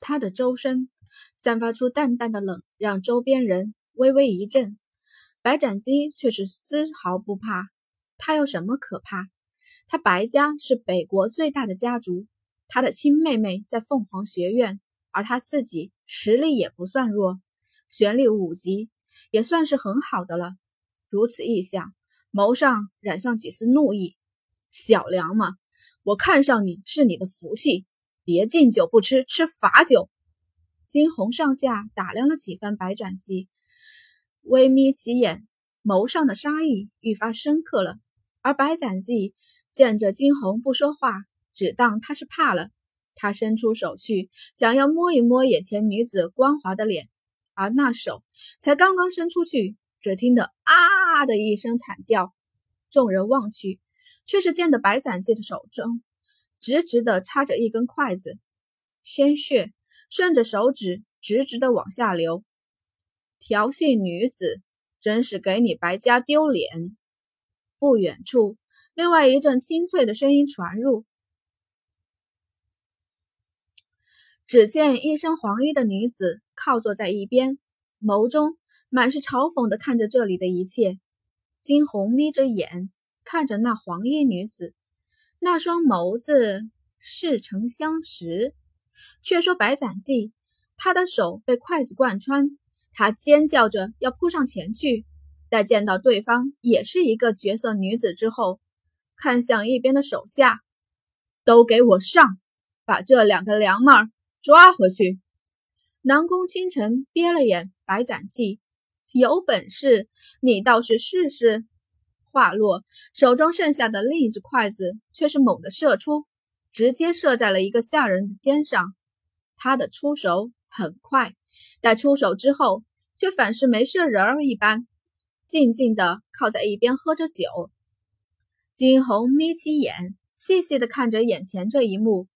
他的周身散发出淡淡的冷，让周边人微微一震。白斩鸡却是丝毫不怕，他有什么可怕？他白家是北国最大的家族，他的亲妹妹在凤凰学院，而他自己实力也不算弱，玄力五级也算是很好的了。如此一想，眸上染上几丝怒意。小梁嘛，我看上你是你的福气，别敬酒不吃吃罚酒。金红上下打量了几番白斩鸡，微眯起眼，眸上的杀意愈发深刻了。而白斩鸡见着金红不说话，只当他是怕了。他伸出手去，想要摸一摸眼前女子光滑的脸，而那手才刚刚伸出去，只听得啊的一声惨叫。众人望去。却是见得白斩鸡的手中直直的插着一根筷子，鲜血顺着手指直直的往下流。调戏女子，真是给你白家丢脸！不远处，另外一阵清脆的声音传入，只见一身黄衣的女子靠坐在一边，眸中满是嘲讽的看着这里的一切。金红眯着眼。看着那黄衣女子，那双眸子似曾相识。却说白斩记，他的手被筷子贯穿，他尖叫着要扑上前去，待见到对方也是一个绝色女子之后，看向一边的手下，都给我上，把这两个娘们儿抓回去。南宫倾城瞥了眼白斩记，有本事你倒是试试。话落，手中剩下的另一只筷子却是猛地射出，直接射在了一个下人的肩上。他的出手很快，待出手之后，却反是没事人儿一般，静静的靠在一边喝着酒。金红眯起眼，细细的看着眼前这一幕，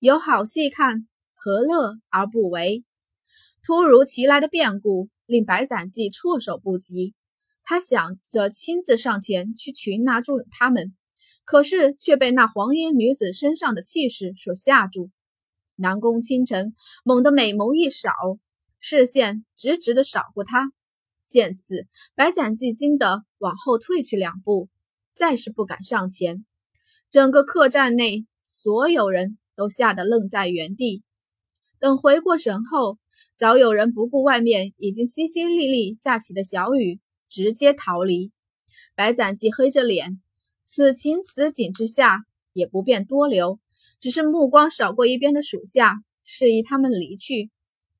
有好戏看，何乐而不为？突如其来的变故令白斩记措手不及。他想着亲自上前去擒拿住他们，可是却被那黄衣女子身上的气势所吓住。南宫清晨猛地美眸一扫，视线直直的扫过他。见此，白斩记惊得往后退去两步，再是不敢上前。整个客栈内所有人都吓得愣在原地。等回过神后，早有人不顾外面已经淅淅沥沥下起的小雨。直接逃离。白斩鸡黑着脸，此情此景之下也不便多留，只是目光扫过一边的属下，示意他们离去。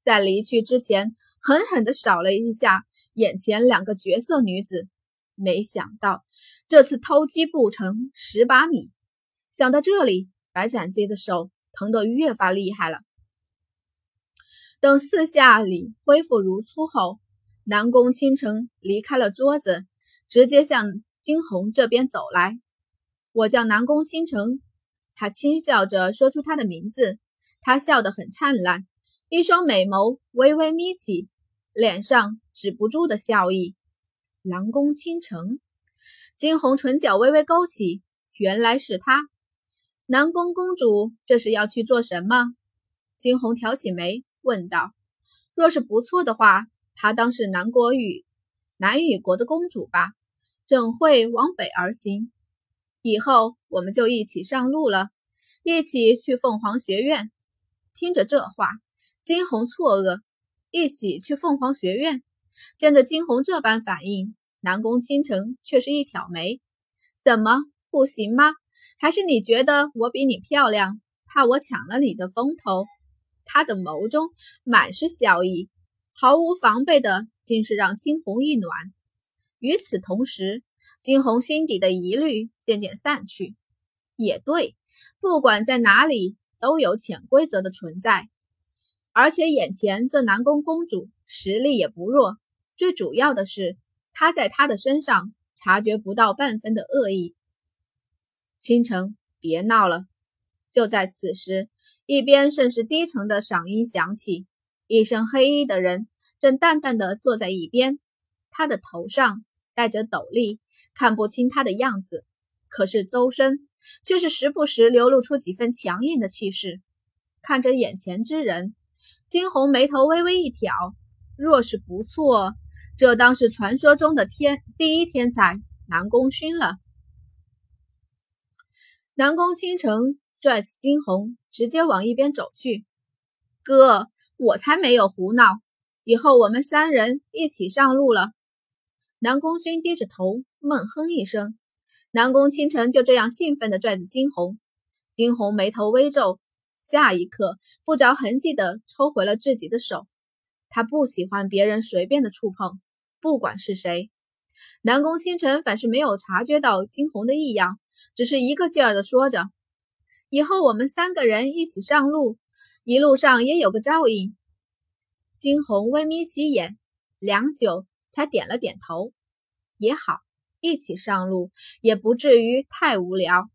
在离去之前，狠狠地扫了一下眼前两个绝色女子。没想到这次偷鸡不成蚀把米。想到这里，白斩鸡的手疼得越发厉害了。等四下里恢复如初后。南宫倾城离开了桌子，直接向金红这边走来。我叫南宫倾城，他轻笑着说出他的名字。他笑得很灿烂，一双美眸微微眯起，脸上止不住的笑意。南宫倾城，金红唇角微微勾起，原来是他。南宫公主这是要去做什么？金红挑起眉问道：“若是不错的话。”她当是南国与南羽国的公主吧？怎会往北而行？以后我们就一起上路了，一起去凤凰学院。听着这话，金红错愕，一起去凤凰学院。见着金红这般反应，南宫倾城却是一挑眉：“怎么不行吗？还是你觉得我比你漂亮，怕我抢了你的风头？”他的眸中满是笑意。毫无防备的，竟是让金红一暖。与此同时，金红心底的疑虑渐渐散去。也对，不管在哪里，都有潜规则的存在。而且眼前这南宫公主实力也不弱，最主要的是，她在她的身上察觉不到半分的恶意。倾城，别闹了！就在此时，一边甚是低沉的嗓音响起。一身黑衣的人正淡淡的坐在一边，他的头上戴着斗笠，看不清他的样子，可是周身却是时不时流露出几分强硬的气势。看着眼前之人，金红眉头微微一挑，若是不错，这当是传说中的天第一天才南宫勋了。南宫倾城拽起金红，直接往一边走去。哥，我才没有胡闹，以后我们三人一起上路了。南宫勋低着头，闷哼一声。南宫倾城就这样兴奋地拽着金红，金红眉头微皱，下一刻不着痕迹地抽回了自己的手。他不喜欢别人随便的触碰，不管是谁。南宫倾城反是没有察觉到金红的异样，只是一个劲儿地说着：“以后我们三个人一起上路，一路上也有个照应。”金红微眯起眼，良久。才点了点头，也好，一起上路也不至于太无聊。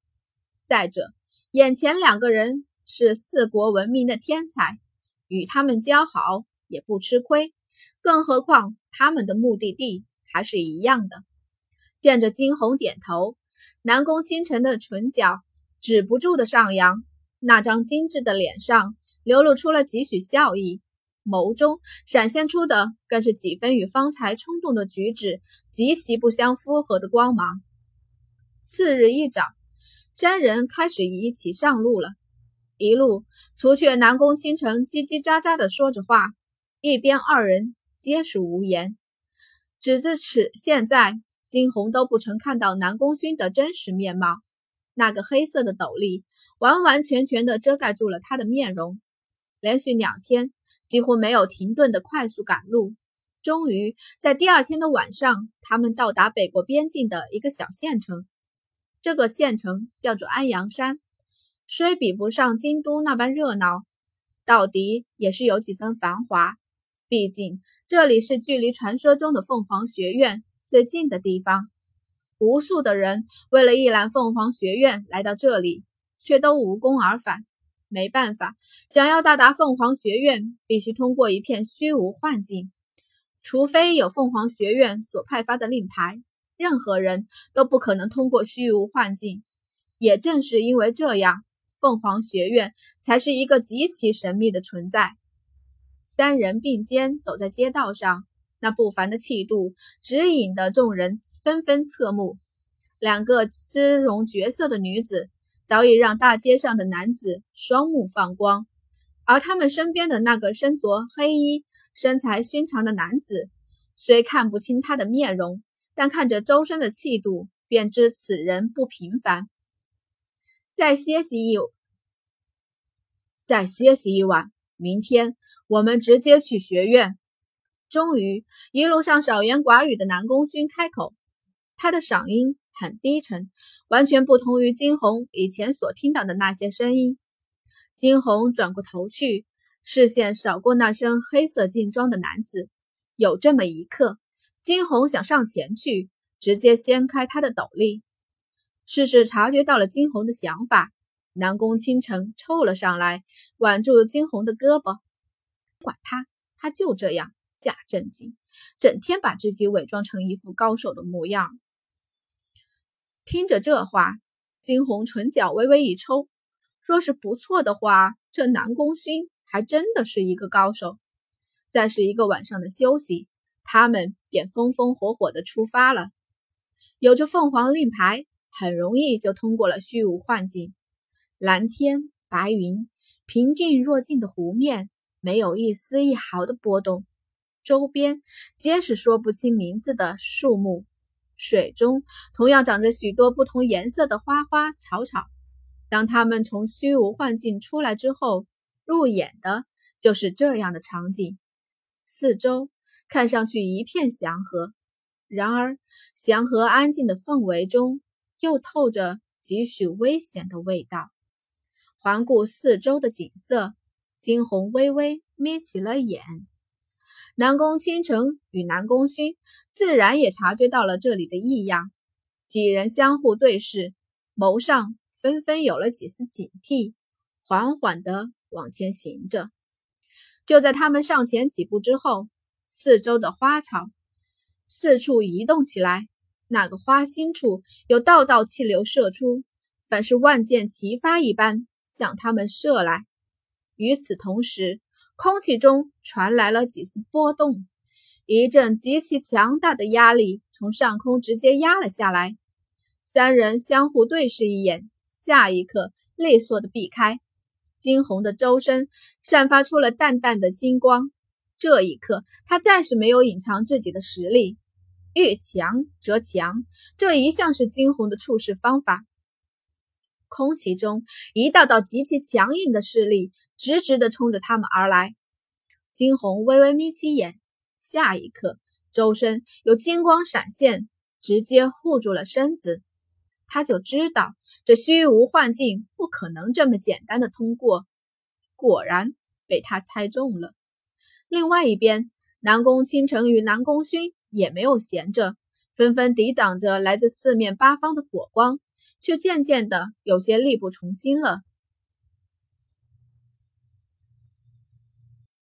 再者，眼前两个人是四国闻名的天才，与他们交好也不吃亏。更何况他们的目的地还是一样的。见着金红点头，南宫倾城的唇角止不住的上扬，那张精致的脸上流露出了几许笑意。眸中闪现出的更是几分与方才冲动的举止极其不相符合的光芒。次日一早，三人开始一起上路了。一路除却南宫倾城叽叽喳喳的说着话，一边二人皆是无言。直至此现在，金红都不曾看到南宫勋的真实面貌。那个黑色的斗笠完完全全的遮盖住了他的面容。连续两天。几乎没有停顿的快速赶路，终于在第二天的晚上，他们到达北国边境的一个小县城。这个县城叫做安阳山，虽比不上京都那般热闹，到底也是有几分繁华。毕竟这里是距离传说中的凤凰学院最近的地方，无数的人为了一览凤凰学院来到这里，却都无功而返。没办法，想要到达凤凰学院，必须通过一片虚无幻境。除非有凤凰学院所派发的令牌，任何人都不可能通过虚无幻境。也正是因为这样，凤凰学院才是一个极其神秘的存在。三人并肩走在街道上，那不凡的气度指引的众人纷纷侧目。两个姿容绝色的女子。早已让大街上的男子双目放光，而他们身边的那个身着黑衣、身材修长的男子，虽看不清他的面容，但看着周身的气度，便知此人不平凡。再歇息一，再歇息一晚，明天我们直接去学院。终于，一路上少言寡语的南宫勋开口，他的嗓音。很低沉，完全不同于金红以前所听到的那些声音。金红转过头去，视线扫过那身黑色劲装的男子。有这么一刻，金红想上前去，直接掀开他的斗笠。事事察觉到了金红的想法，南宫倾城凑了上来，挽住金红的胳膊。管他，他就这样假正经，整天把自己伪装成一副高手的模样。听着这话，金红唇角微微一抽。若是不错的话，这南宫勋还真的是一个高手。再是一个晚上的休息，他们便风风火火的出发了。有着凤凰令牌，很容易就通过了虚无幻境。蓝天白云，平静若镜的湖面，没有一丝一毫的波动。周边皆是说不清名字的树木。水中同样长着许多不同颜色的花花草草。当他们从虚无幻境出来之后，入眼的就是这样的场景。四周看上去一片祥和，然而祥和安静的氛围中又透着几许危险的味道。环顾四周的景色，惊鸿微微眯起了眼。南宫倾城与南宫勋自然也察觉到了这里的异样，几人相互对视，眸上纷纷有了几丝警惕，缓缓地往前行着。就在他们上前几步之后，四周的花草四处移动起来，那个花心处有道道气流射出，凡是万箭齐发一般向他们射来。与此同时，空气中传来了几丝波动，一阵极其强大的压力从上空直接压了下来。三人相互对视一眼，下一刻利索的避开。惊鸿的周身散发出了淡淡的金光，这一刻他暂时没有隐藏自己的实力，遇强则强，这一向是惊鸿的处事方法。空气中一道道极其强硬的势力直直的冲着他们而来。惊鸿微微眯起眼，下一刻周身有金光闪现，直接护住了身子。他就知道这虚无幻境不可能这么简单的通过，果然被他猜中了。另外一边，南宫倾城与南宫勋也没有闲着，纷纷抵挡着来自四面八方的火光，却渐渐的有些力不从心了。